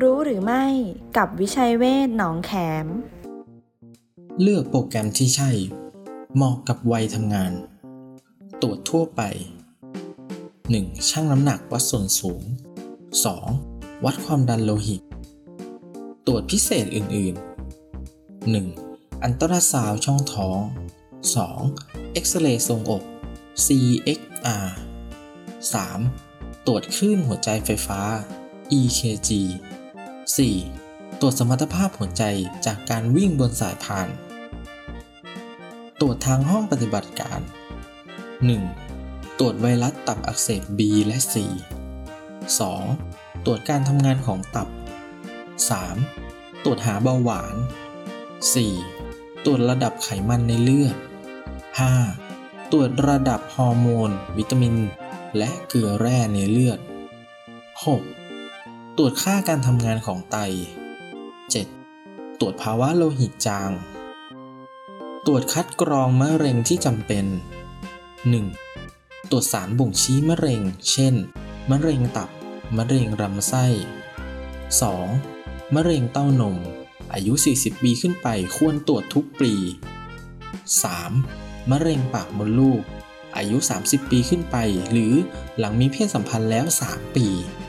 รู้หรือไม่กับวิชัยเวศหนองแขม เลือกโปรแกรมที่ใช่ เหมาะกับวัยทำงาน ตรวจทั่วไป 1. ชั่งน้ำหนักวัดส่วนสูง 2. วัดความดันโลหิต ตรวจพิเศษอื่น ๆ 1. อันตราซาวช่องท้อง 2. เอ็กซเรย์ทรงอก CXR 3. ตรวจคลื่นหัวใจไฟฟ้า EKG 4. ตรวจสมรรถภาพหัวใจจากการวิ่งบนสายพาน ตรวจทางห้องปฏิบัติการ 1. ตรวจไวรัสตับอักเสบ B และ C 2. ตรวจการทำงานของตับ 3. ตรวจหาเบาหวาน 4. ตรวจระดับไขมันในเลือด 5. ตรวจระดับฮอร์โมน วิตามิน และเกลือแร่ในเลือด 6. ตรวจค่าการทำงานของไต 7. ตรวจภาวะโลหิตจาง ตรวจคัดกรองมะเร็งที่จำเป็น 1. ตรวจสารบ่งชี้มะเร็ง เช่น มะเร็งตับ มะเร็งลำไส้ 2. มะเร็งเต้านม อายุ 40 ปีขึ้นไปควรตรวจทุกปี 3. มะเร็งปากมดลูก อายุ 30 ปีขึ้นไป หรือหลังมีเพศสัมพันธ์แล้ว 3 ปี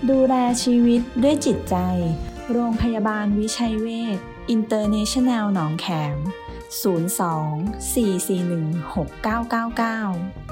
ดูแลชีวิตด้วยจิตใจ โรงพยาบาลวิชัยเวชอินเตอร์เนชั่นแนลหนองแขม 02 441 6999